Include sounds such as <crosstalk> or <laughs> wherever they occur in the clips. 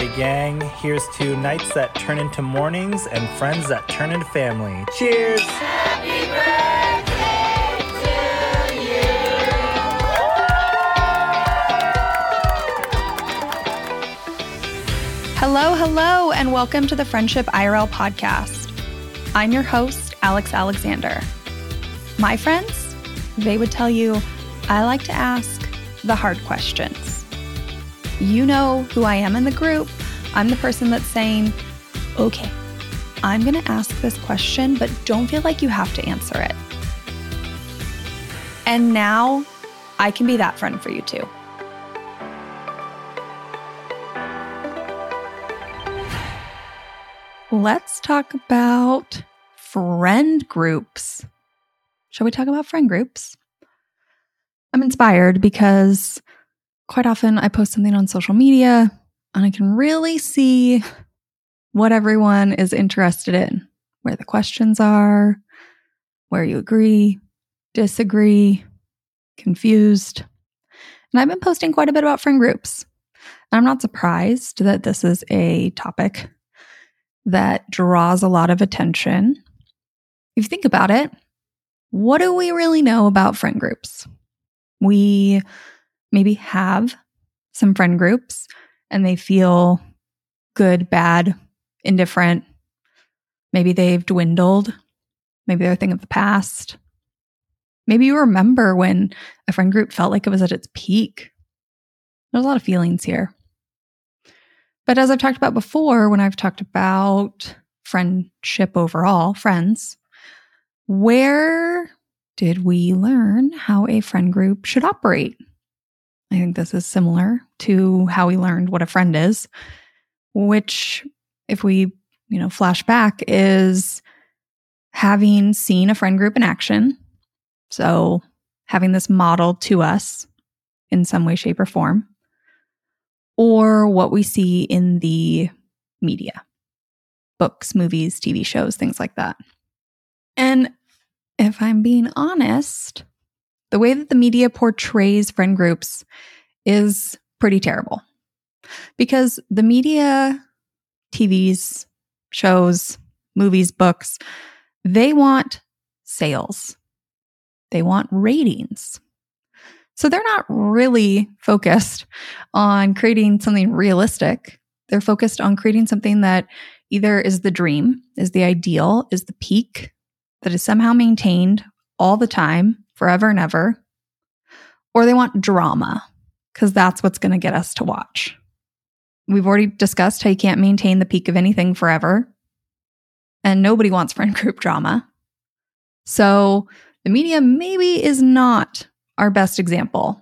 Gang. Here's to nights that turn into mornings and friends that turn into family. Cheers! Hello, hello, and welcome to the Friendship IRL podcast. I'm your host, Alex Alexander. My friends, they would tell you I like to ask the hard questions. You know who I am in the group. I'm the person that's saying, okay, I'm going to ask this question, but don't feel like you have to answer it. And now I can be that friend for you too. Let's talk about friend groups. Shall we talk about friend groups? I'm inspired because quite often I post something on social media and I can really see what everyone is interested in, where the questions are, where you agree, disagree, confused. And I've been posting quite a bit about friend groups. And I'm not surprised that this is a topic that draws a lot of attention. If you think about it, what do we really know about friend groups? We maybe have some friend groups and they feel good, bad, indifferent. Maybe they've dwindled. Maybe they're a thing of the past. Maybe you remember when a friend group felt like it was at its peak. There's a lot of feelings here. But as I've talked about before, when I've talked about friendship overall, friends, where did we learn how a friend group should operate? I think this is similar to how we learned what a friend is, which, if we, you know, flash back, is having seen a friend group in action. So, having this model to us in some way, shape, or form or what we see in the media books, movies, TV shows, things like that. And if I'm being honest, the way that the media portrays friend groups is pretty terrible because the media, TVs, shows, movies, books, they want sales. They want ratings. So they're not really focused on creating something realistic. They're focused on creating something that either is the dream, is the ideal, is the peak, that is somehow maintained all the time, forever and ever, or they want drama because that's what's going to get us to watch. We've already discussed how you can't maintain the peak of anything forever, and nobody wants friend group drama. So the media maybe is not our best example.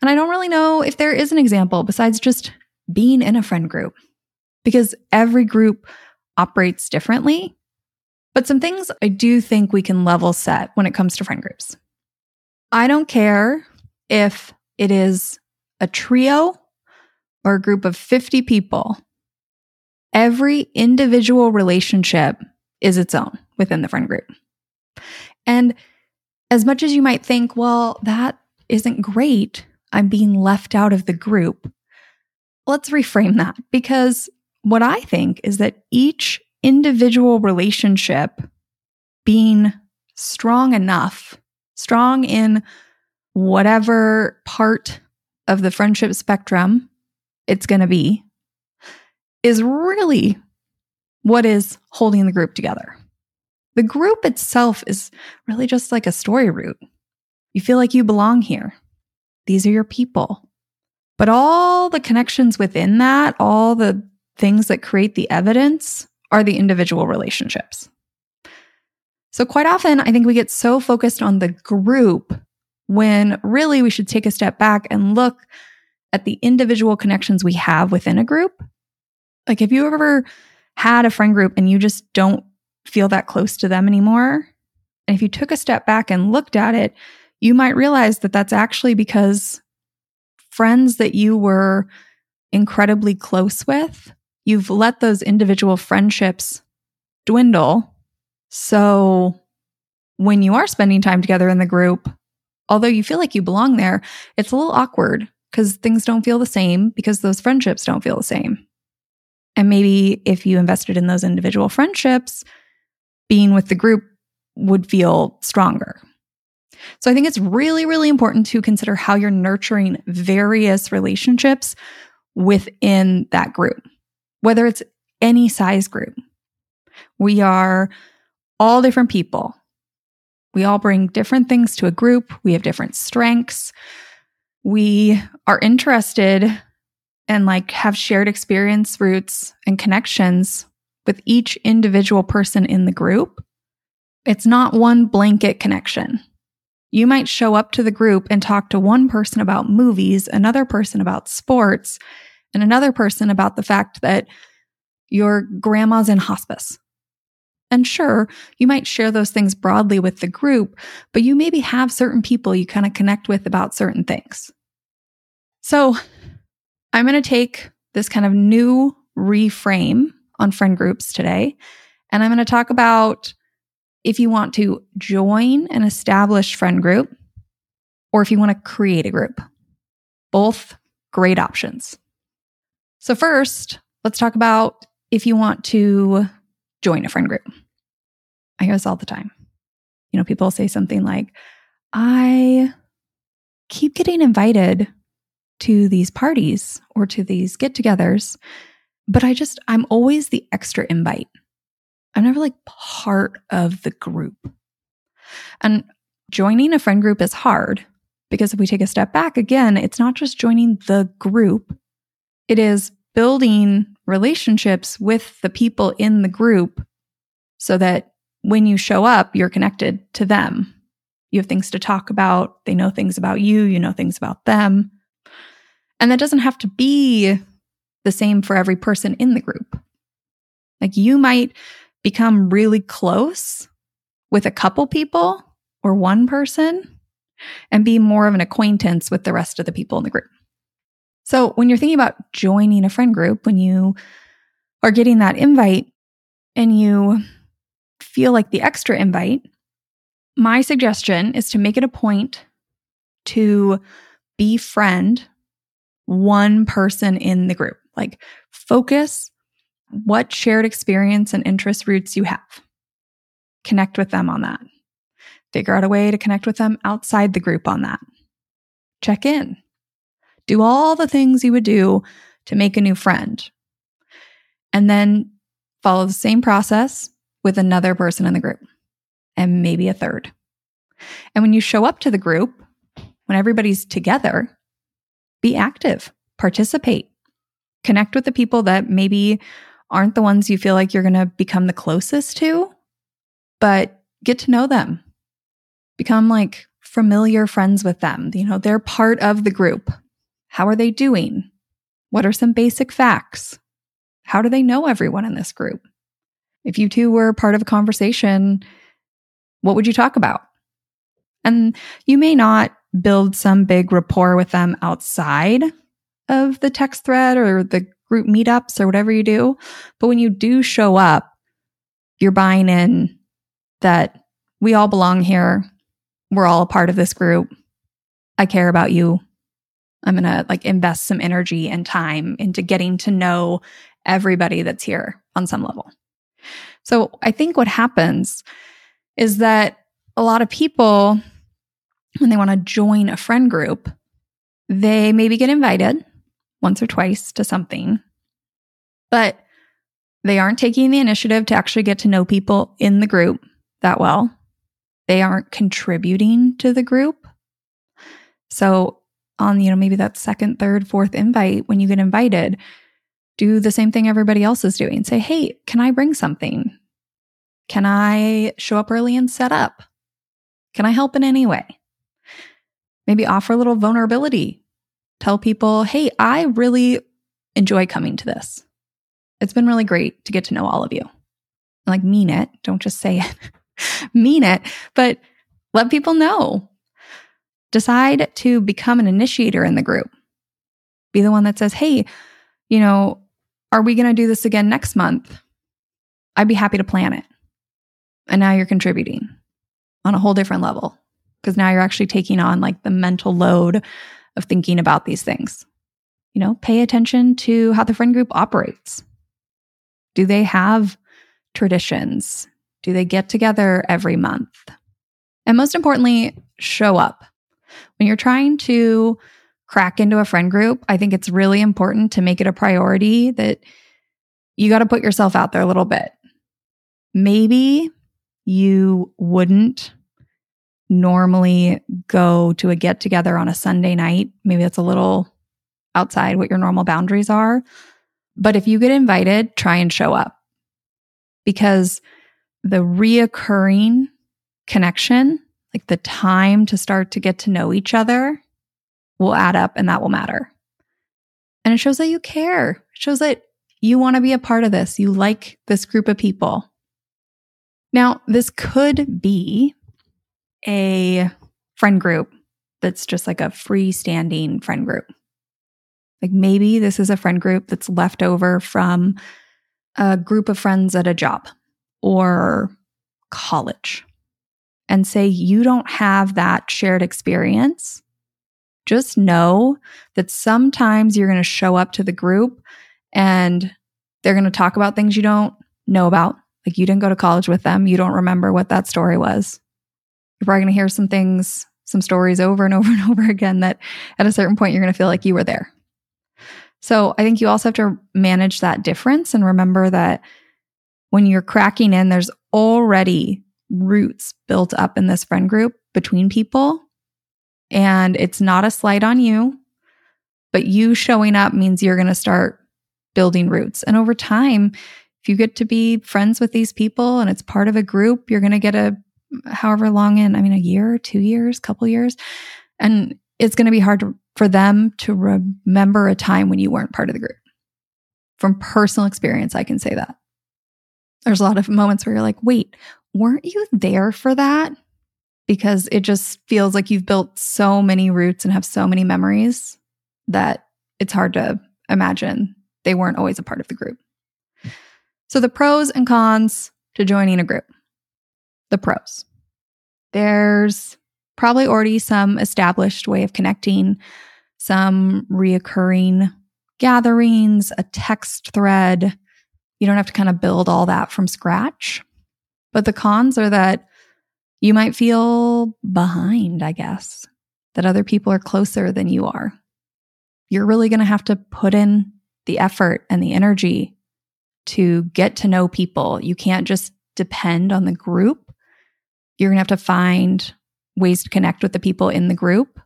And I don't really know if there is an example besides just being in a friend group because every group operates differently. But some things I do think we can level set when it comes to friend groups. I don't care if it is a trio or a group of 50 people. Every individual relationship is its own within the friend group. And as much as you might think, well, that isn't great, I'm being left out of the group. Let's reframe that because what I think is that each individual relationship being strong enough, strong in whatever part of the friendship spectrum it's going to be, is really what is holding the group together. The group itself is really just like a story root. You feel like you belong here. These are your people. But all the connections within that, all the things that create the evidence are the individual relationships. So, quite often, I think we get so focused on the group when really we should take a step back and look at the individual connections we have within a group. Like, if you ever had a friend group and you just don't feel that close to them anymore. And if you took a step back and looked at it, you might realize that that's actually because friends that you were incredibly close with, you've let those individual friendships dwindle. So when you are spending time together in the group, although you feel like you belong there, it's a little awkward because things don't feel the same because those friendships don't feel the same. And maybe if you invested in those individual friendships, being with the group would feel stronger. So I think it's really, really important to consider how you're nurturing various relationships within that group, whether it's any size group. We are all different people. We all bring different things to a group. We have different strengths. We are interested and like have shared experience roots and connections with each individual person in the group. It's not one blanket connection. You might show up to the group and talk to one person about movies, another person about sports, and another person about the fact that your grandma's in hospice. And sure, you might share those things broadly with the group, but you maybe have certain people you kind of connect with about certain things. So I'm going to take this kind of new reframe on friend groups today, and I'm going to talk about if you want to join an established friend group or if you want to create a group. Both great options. So, first, let's talk about if you want to join a friend group. I hear this all the time. You know, people say something like, I keep getting invited to these parties or to these get togethers, but I just, I'm always the extra invite. I'm never like part of the group. And joining a friend group is hard because if we take a step back again, it's not just joining the group, it is building relationships with the people in the group so that when you show up, you're connected to them. You have things to talk about. They know things about you. You know things about them. And that doesn't have to be the same for every person in the group. Like you might become really close with a couple people or one person and be more of an acquaintance with the rest of the people in the group. So when you're thinking about joining a friend group, when you are getting that invite and you feel like the extra invite, my suggestion is to make it a point to befriend one person in the group. Like focus what shared experience and interest roots you have. Connect with them on that. Figure out a way to connect with them outside the group on that. Check in. Do all the things you would do to make a new friend. And then follow the same process with another person in the group and maybe a third. And when you show up to the group, when everybody's together, be active, participate, connect with the people that maybe aren't the ones you feel like you're going to become the closest to, but get to know them. Become like familiar friends with them. You know, they're part of the group. How are they doing? What are some basic facts? How do they know everyone in this group? If you two were part of a conversation, what would you talk about? And you may not build some big rapport with them outside of the text thread or the group meetups or whatever you do. But when you do show up, you're buying in that we all belong here. We're all a part of this group. I care about you. I'm going to like invest some energy and time into getting to know everybody that's here on some level. So I think what happens is that a lot of people, when they want to join a friend group, they maybe get invited once or twice to something, but they aren't taking the initiative to actually get to know people in the group that well. They aren't contributing to the group. So on, you know, maybe that second, third, fourth invite, when you get invited, do the same thing everybody else is doing. Say, hey, can I bring something? Can I show up early and set up? Can I help in any way? Maybe offer a little vulnerability. Tell people, hey, I really enjoy coming to this. It's been really great to get to know all of you. Like, mean it. Don't just say it. <laughs> mean it, but let people know decide to become an initiator in the group. Be the one that says, hey, you know, are we going to do this again next month? I'd be happy to plan it. And now you're contributing on a whole different level because now you're actually taking on like the mental load of thinking about these things. You know, pay attention to how the friend group operates. Do they have traditions? Do they get together every month? And most importantly, show up. When you're trying to crack into a friend group, I think it's really important to make it a priority that you got to put yourself out there a little bit. Maybe you wouldn't normally go to a get together on a Sunday night. Maybe that's a little outside what your normal boundaries are. But if you get invited, try and show up because the reoccurring connection, like the time to start to get to know each other, will add up and that will matter. And it shows that you care. It shows that you want to be a part of this. You like this group of people. Now, this could be a friend group that's just like a freestanding friend group. Like maybe this is a friend group that's left over from a group of friends at a job or college. And say you don't have that shared experience. Just know that sometimes you're going to show up to the group and they're going to talk about things you don't know about. Like you didn't go to college with them. You don't remember what that story was. You're probably going to hear some things, some stories over and <laughs> over and over again that at a certain point you're going to feel like you were there. So I think you also have to manage that difference and remember that when you're cracking in, there's already roots built up in this friend group between people. And it's not a slight on you, but you showing up means you're going to start building roots. And over time, if you get to be friends with these people and it's part of a group, you're going to get a however long in, I mean, a year, two years, couple years. And it's going to be hard to, for them to remember a time when you weren't part of the group. From personal experience, I can say that. There's a lot of moments where you're like, wait, weren't you there for that? Because it just feels like you've built so many roots and have so many memories that it's hard to imagine they weren't always a part of the group. So, the pros and cons to joining a group the pros. There's probably already some established way of connecting, some reoccurring gatherings, a text thread. You don't have to kind of build all that from scratch. But the cons are that you might feel behind, I guess, that other people are closer than you are. You're really going to have to put in the effort and the energy to get to know people. You can't just depend on the group you're going to have to find ways to connect with the people in the group,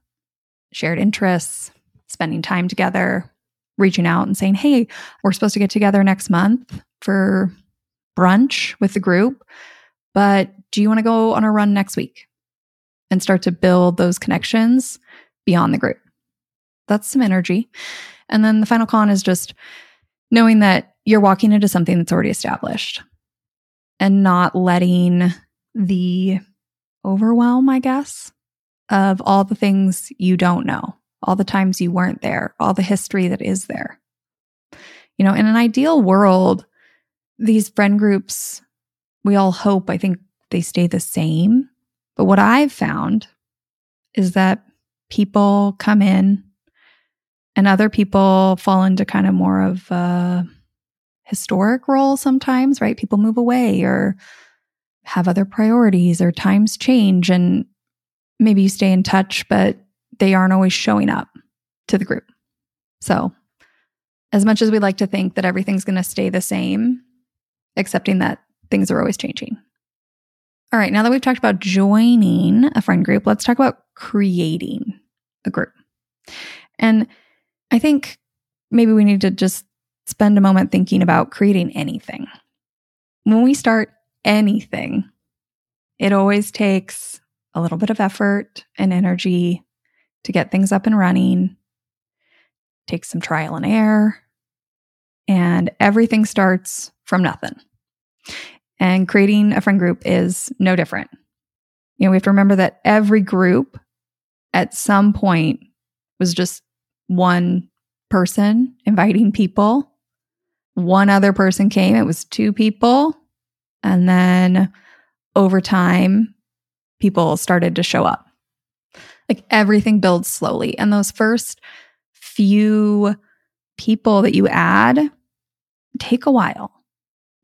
shared interests, spending time together, reaching out and saying, Hey, we're supposed to get together next month for brunch with the group, but do you want to go on a run next week? And start to build those connections beyond the group. That's some energy. And then the final con is just knowing that you're walking into something that's already established and not letting the overwhelm, I guess, of all the things you don't know, all the times you weren't there, all the history that is there. You know, in an ideal world, these friend groups, we all hope, I think they stay the same. But what I've found is that people come in and other people fall into kind of more of a historic role sometimes, right? People move away or have other priorities or times change and maybe you stay in touch, but they aren't always showing up to the group. So, as much as we like to think that everything's going to stay the same, accepting that things are always changing. All right, now that we've talked about joining a friend group, let's talk about creating a group. And I think maybe we need to just spend a moment thinking about creating anything. When we start anything, it always takes a little bit of effort and energy to get things up and running, takes some trial and error, and everything starts from nothing. And creating a friend group is no different. You know, we have to remember that every group at some point was just one person inviting people. One other person came, it was two people. And then over time, people started to show up. Like everything builds slowly. And those first few people that you add take a while.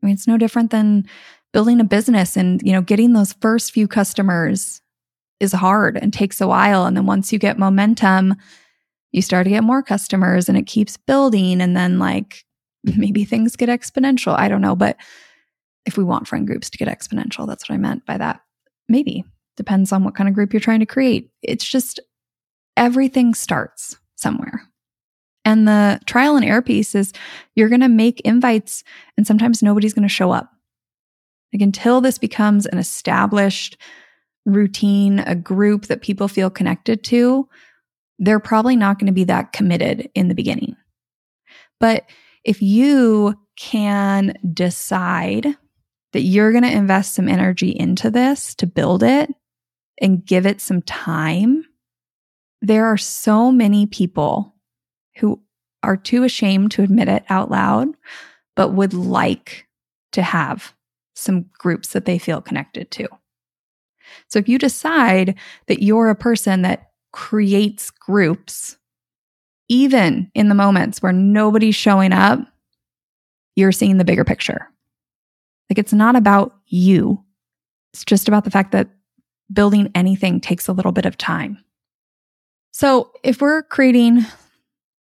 I mean, it's no different than building a business and, you know, getting those first few customers is hard and takes a while. And then once you get momentum, you start to get more customers and it keeps building. And then, like, <laughs> maybe things get exponential. I don't know. But if we want friend groups to get exponential, that's what I meant by that. Maybe depends on what kind of group you're trying to create. It's just everything starts somewhere. And the trial and error piece is you're going to make invites and sometimes nobody's going to show up. Like until this becomes an established routine, a group that people feel connected to, they're probably not going to be that committed in the beginning. But if you can decide that you're going to invest some energy into this to build it and give it some time, there are so many people who are too ashamed to admit it out loud, but would like to have some groups that they feel connected to. So if you decide that you're a person that creates groups, even in the moments where nobody's showing up, you're seeing the bigger picture. Like it's not about you, it's just about the fact that building anything takes a little bit of time. So if we're creating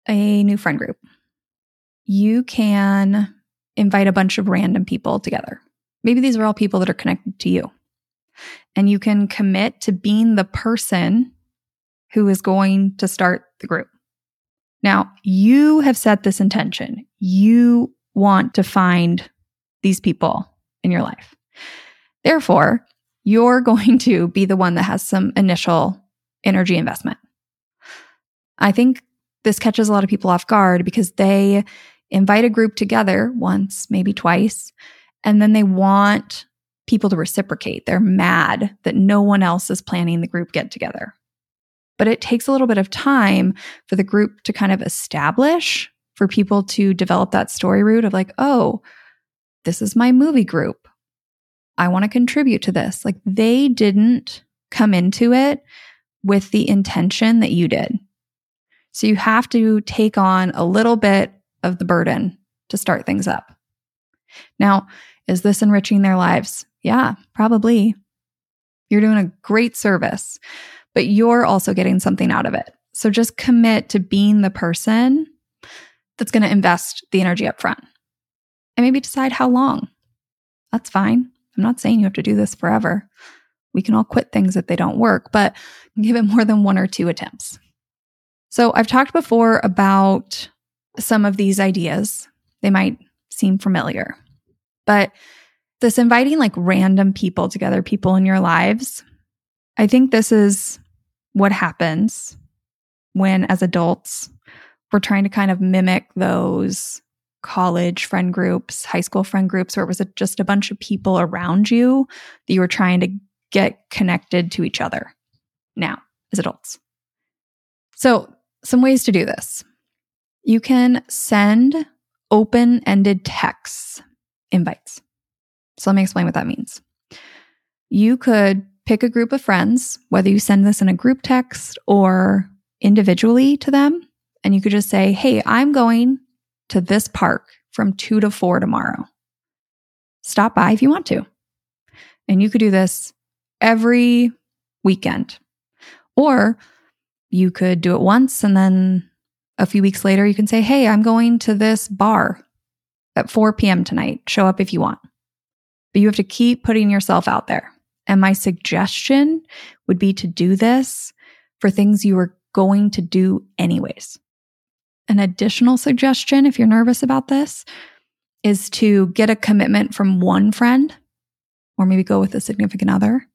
a new friend group, you can invite a bunch of random people together. Maybe these are all people that are connected to you. And you can commit to being the person who is going to start the group. Now, you have set this intention. You want to find these people in your life. Therefore, you're <laughs> going to be the one that has some initial energy investment. I think this catches a lot of people off guard because they invite a group together once, maybe twice, and then they want people to reciprocate. They're mad that no one else is planning the group get together. But it takes a little bit of time for the group to kind of establish, for people to develop that story root of like, oh, this is my movie group. I want to contribute to this. Like they didn't come into it with the intention that you did. So you have to take on a little bit of the burden to start things up. Now, is this enriching their lives? Yeah, probably. You're doing a great service, but you're also getting something out of it. So just commit to being the person that's going to invest the energy up front and maybe decide how long. That's fine. I'm not saying you have to do this forever. We can all quit things if they don't work, but give it more than one or two attempts. So I've talked before about some of these ideas. They might seem familiar, but this inviting like random people together, people in your lives, I think this is what happens when, as adults, we're trying to kind of mimic those college friend groups, high school friend groups, where it was just a bunch of people around you that you were trying to get connected to each other now as adults. So some ways to do this. You can send open ended texts invites. So let me explain what that means. You could pick a group of friends, whether you send this in a group text or individually to them, and you could just say, Hey, I'm going to this park from two to four tomorrow. Stop by if you want to. And you could do this every weekend. Or you could do it once and then a few weeks later you can say, Hey, I'm going to this bar at 4 p.m. tonight. Show up if you want. But you have to keep putting yourself out there. And my suggestion would be to do this for things you are going to do anyways. An additional suggestion, if you're nervous about this, is to get a commitment from one friend or maybe go with a significant other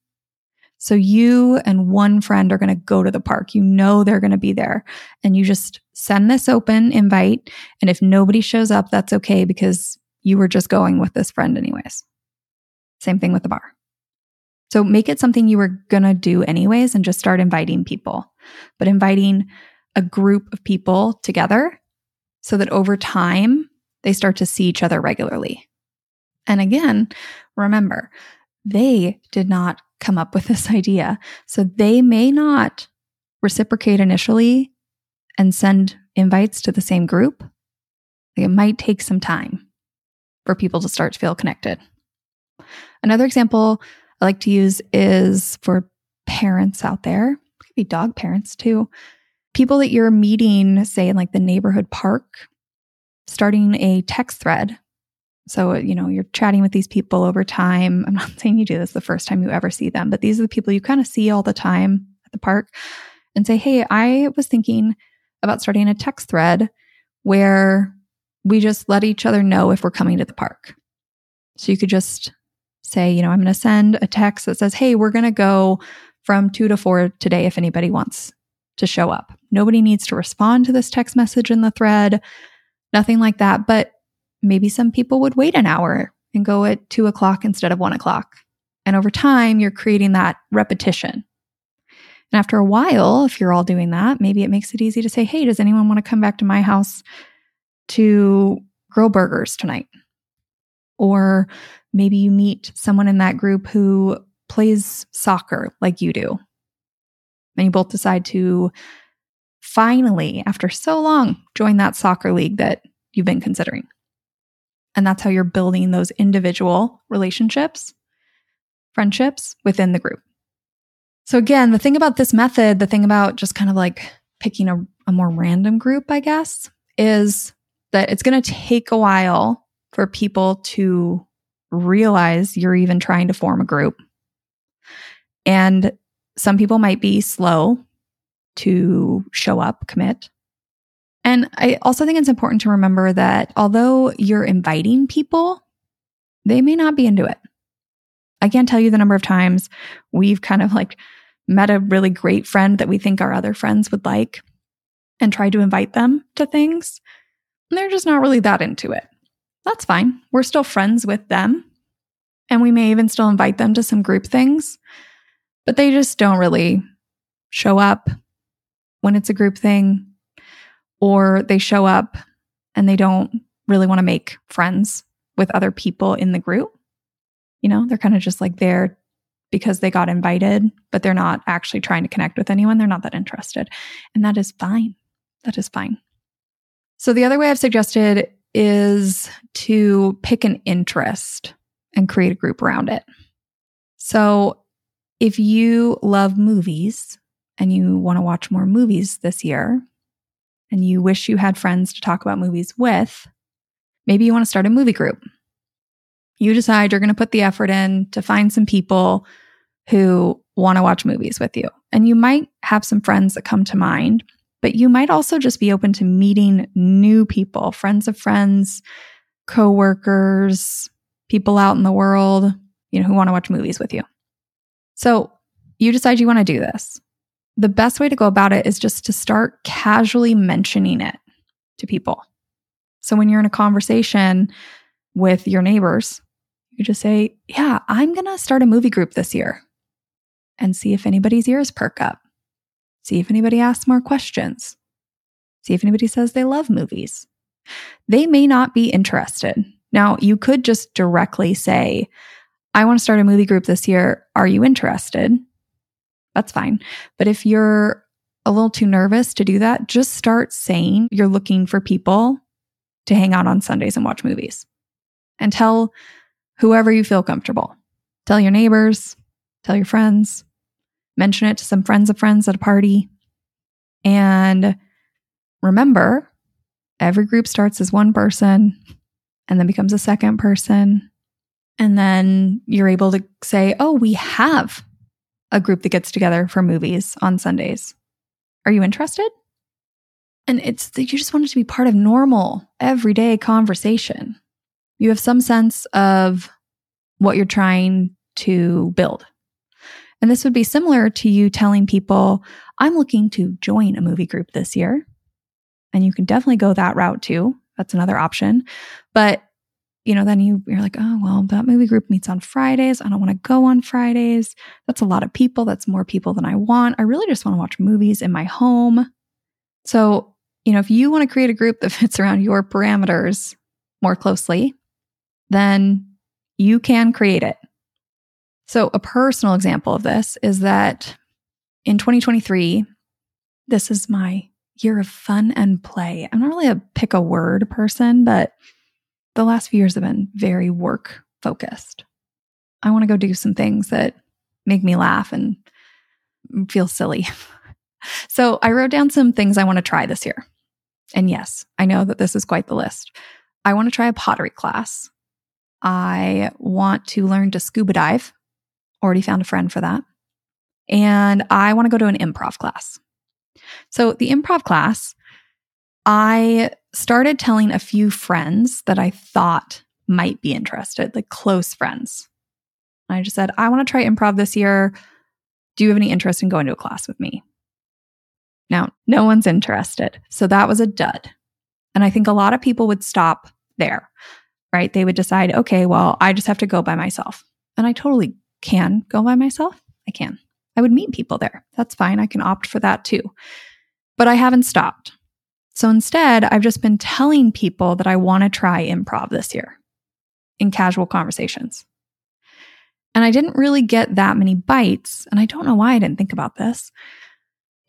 so you and one friend are going to go to the park. You know they're going to be there. And you just send this open invite. And if nobody shows up, that's okay because you were just going with this friend, anyways. Same thing with the bar. So make it something you were going to do anyways and just start inviting people, but inviting a group of people together so that over time they start to see each other regularly. And again, remember, they did not come up with this idea. So they may not reciprocate initially and send invites to the same group, it might take some time for people to start to feel connected. Another example I like to use is for parents out there, it could be dog parents too. People that you're meeting, say in like the neighborhood park, starting a text thread. So, uh, you know, you're chatting with these people over time. I'm not <laughs> saying you do this the first time you ever see them, but these are the people you kind of see all the time at the park and say, Hey, I was thinking about starting a text thread where we just let each other know if we're coming to the park. So you could just say, you know, I'm going to send a text that says, Hey, we're going to go from two to four today if anybody wants to show up. Nobody needs to respond to this text message in the thread, nothing like that. But maybe some people would wait an hour and go at two o'clock instead of one o'clock. And over time, you're creating that repetition. And after a while, if you're all doing that, maybe it makes it easy to say, Hey, does anyone want to come back to my house to grill burgers tonight? Or maybe you meet someone in that group who plays soccer like you do. And you both decide to finally, after so long, join that soccer league that you've been considering. And that's how you're building those individual relationships, friendships within the group. So, again, the thing about this method, the thing about just kind of like picking a, a more random group, I guess, is that it's going to take a while for people to realize you're even trying to form a group. And some people might be slow to show up, commit. And I also think it's important to remember that although you're inviting people, they may not be into it. I can't tell you the number of times we've kind of like met a really great friend that we think our other friends would like and tried to invite them to things. And they're just not really that into it. That's fine. We're still friends with them. And we may even still invite them to some group things, but they just don't really show up when it's a group thing, or they show up and they don't really want to make friends with other people in the group. You know, they're kind of just like there because they got invited, but they're not actually trying to connect with anyone. They're not that interested. And that is fine. That is fine. So, the other way I've suggested is to pick an interest and create a group around it. So, if you love movies and you want to watch more movies this year, and you wish you had friends to talk about movies with, maybe you want to start a movie group you decide you're going to put the effort in to find some people who want to watch movies with you. And you might have some friends that come to mind, but you might also just be open to meeting new people, friends of friends, coworkers, people out in the world, you know, who want to watch movies with you. So you decide you want to do this. The best way to go about it is just to start casually mentioning it to people. So when you're in a conversation with your neighbors, you just say, Yeah, I'm going to start a movie group this year and see if anybody's ears perk up. See if anybody asks more questions. See if anybody says they love movies. They may not be interested. Now, you could just directly say, I want to start a movie group this year. Are you interested? That's fine. But if you're a little too nervous to do that, just start saying you're looking for people to hang out on Sundays and watch movies and tell whoever you feel comfortable. Tell your neighbors, tell your friends, mention it to some friends of friends at a party. And remember, every group starts as one person and then becomes a second person. And then you're able to say, oh, we have a group that gets together for movies on Sundays. Are you interested? And it's that you just want it to be part of normal, everyday conversation you have some sense of what you're trying to build. And this would be similar to you telling people, I'm looking to join a movie group this year. And you can definitely go that route too. That's another option. But you know, then you, you're like, oh, well, that movie group meets on Fridays. I don't want to go on Fridays. That's a lot of people. That's more people than I want. I really just want to watch movies in my home. So, you know, if you want to create a group <laughs> that fits around your parameters more closely, then you can create it. So, a personal example of this is that in 2023, this is my year of fun and play. I'm not really a pick a word person, but the last few years have been very work focused. I want to go do some things that make me laugh and feel silly. <laughs> so I wrote down some things I want to try this year. And yes, I know that this is quite the list. I want to try a pottery class. I want to learn to scuba dive. Already found a friend for that. And I want to go to an improv class. So, the improv class, I started telling a few friends that I thought might be interested, like close friends. And I just said, I want to try improv this year. Do you have any interest in going to a class with me? Now, no one's interested. So that was a dud. And I think a lot of people would stop there, right? They would decide, okay, well, I just have to go by myself. And I totally can go by myself. I can. I would meet people there. That's fine. I can opt for that too. But I haven't stopped. So instead, I've just been telling people that I want to try improv this year in casual conversations. And I didn't really get that many bites. And I don't know why I didn't think about this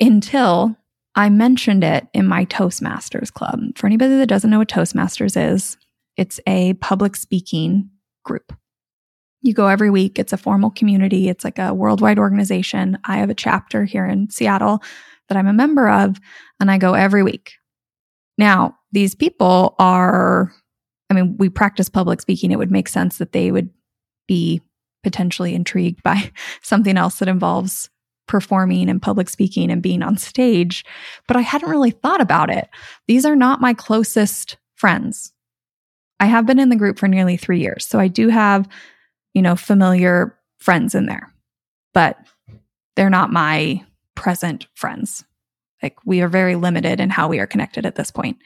until I mentioned it in my Toastmasters club. For anybody that doesn't know what Toastmasters is, it's a public speaking group. You go every week. It's a formal community. It's like a worldwide organization. I have a chapter here in Seattle that I'm a member of, and I go every week. Now, these people are, I mean, we practice public speaking. It would make sense that they would be potentially intrigued by <laughs> something else that involves performing and public speaking and being on stage, but I hadn't really thought about it. These are not my closest friends. I have been in the group for nearly three years. So I do have, you know, familiar friends in there, but they're not my present friends. Like we are very limited in how we are connected at this point.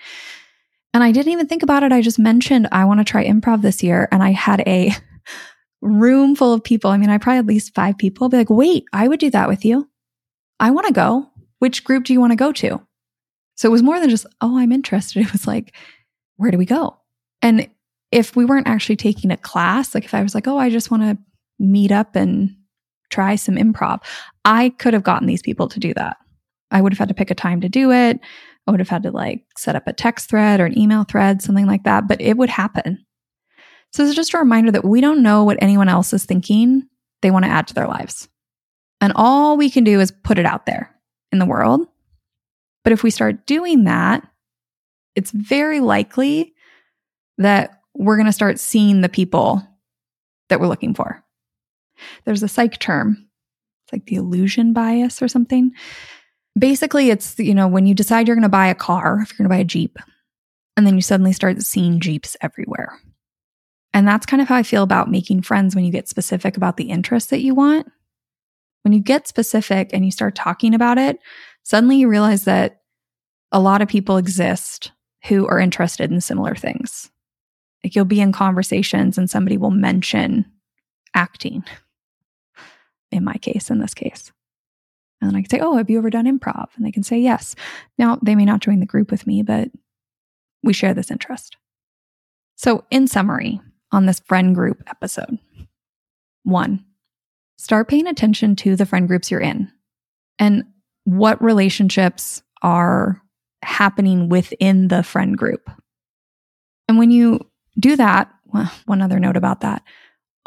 And I didn't even think about it. I just mentioned I want to try improv this year. And I had a <laughs> room full of people. I mean, I probably at least five people be like, wait, I would do that with you. I want to go. Which group do you want to go to? So it was more than just, oh, I'm interested. <laughs> It was like, where do we go? And if we weren't actually taking a class, like if I was like, oh, I just want to meet up and try some improv, I could have gotten these people to do that. I would have had to pick a time to do it. I would have had to like set up a text thread or an email thread, something like that, but it would happen. So it's just a reminder that we don't know what anyone else is thinking they want to add to their lives. And all we can do is put it out there in the world. But if we start doing that, it's very likely that we're going to start seeing the people that we're looking for. There's a psych term, it's like the illusion bias or something. Basically, it's, you know, when you decide you're going to buy a car, if you're going to buy a Jeep, and then you suddenly start seeing Jeeps everywhere. And that's kind of how I feel about making friends when you get specific about the interests that you want. When you get specific and you start talking about it, suddenly you realize that a lot of people exist who are interested in similar things. Like you'll be in conversations and somebody will mention acting, in my case, in this case. And then I can say, Oh, have you ever done improv? And they can say yes. Now, they may not join the group with me, but we share this interest. So, in summary, on this friend group episode. One, start paying attention to the friend groups you're in and what relationships are happening within the friend group. And when you do that, well, one other note about that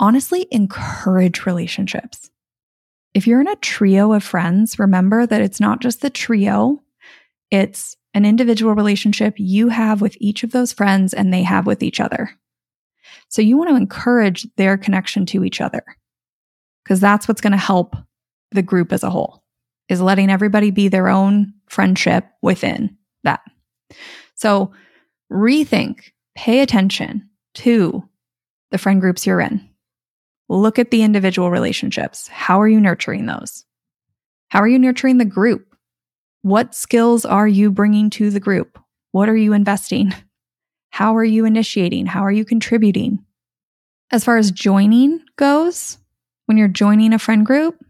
honestly, encourage relationships. If you're in a trio of friends, remember that it's not just the trio, it's an individual relationship you have with each of those friends and they have with each other. So you want to encourage their connection to each other because that's what's going to help the group as a whole is letting everybody be their own friendship within that. So rethink, pay attention to the friend groups you're in. Look at the individual relationships. How are you nurturing those? How are you nurturing the group? What skills are you bringing to the group? What are you investing? How are you initiating? How are you contributing? As far as joining goes, when you're joining a friend group,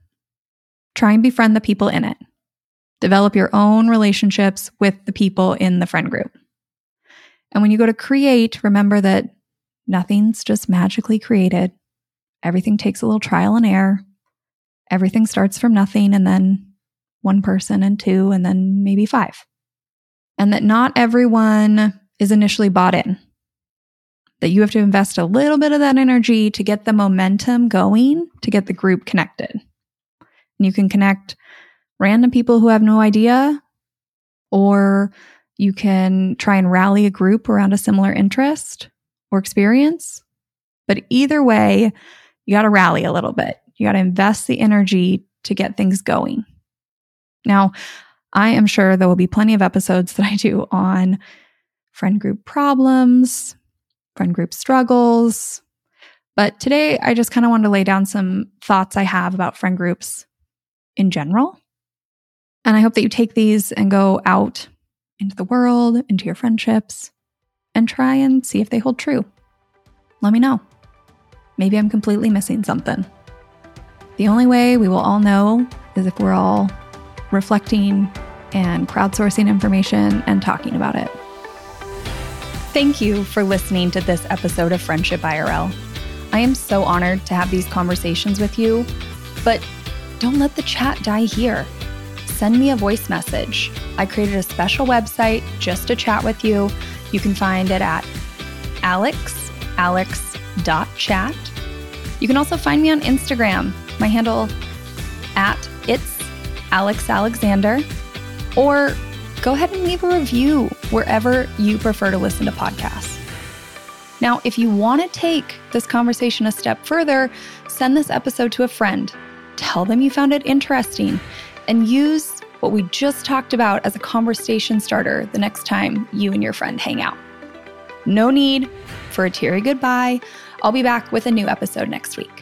try and befriend the people in it. Develop your own relationships with the people in the friend group. And when you go to create, remember that nothing's just magically created. Everything takes a little trial and error. Everything starts from nothing and then one person and two, and then maybe five. And that not everyone is initially bought in. That you have to invest a little bit of that energy to get the momentum going to get the group connected. And you can connect random people who have no idea, or you can try and rally a group around a similar interest or experience. But either way, you got to rally a little bit. You got to invest the energy to get things going. Now, I am sure there will be plenty of episodes that I do on friend group problems, friend group struggles. But today, I just kind of wanted to lay down some thoughts I have about friend groups in general. And I hope that you take these and go out into the world, into your friendships, and try and see if they hold true. Let me know. Maybe I'm completely missing something. The only way we will all know is if we're all reflecting and crowdsourcing information and talking about it. Thank you for listening to this episode of Friendship IRL. I am so honored to have these conversations with you, but don't let the chat die here. Send me a voice message. I created a special website just to chat with you. You can find it at alexalex.chat. You can also find me on Instagram. My handle at it's Alex Alexander, or go ahead and leave a review wherever you prefer to listen to podcasts. Now, if you want to take this conversation a step further, send this episode to a friend. Tell them you found it interesting and use what we just talked about as a conversation starter the next time you and your friend hang out. No need for a teary goodbye. I'll be back with a new episode next week.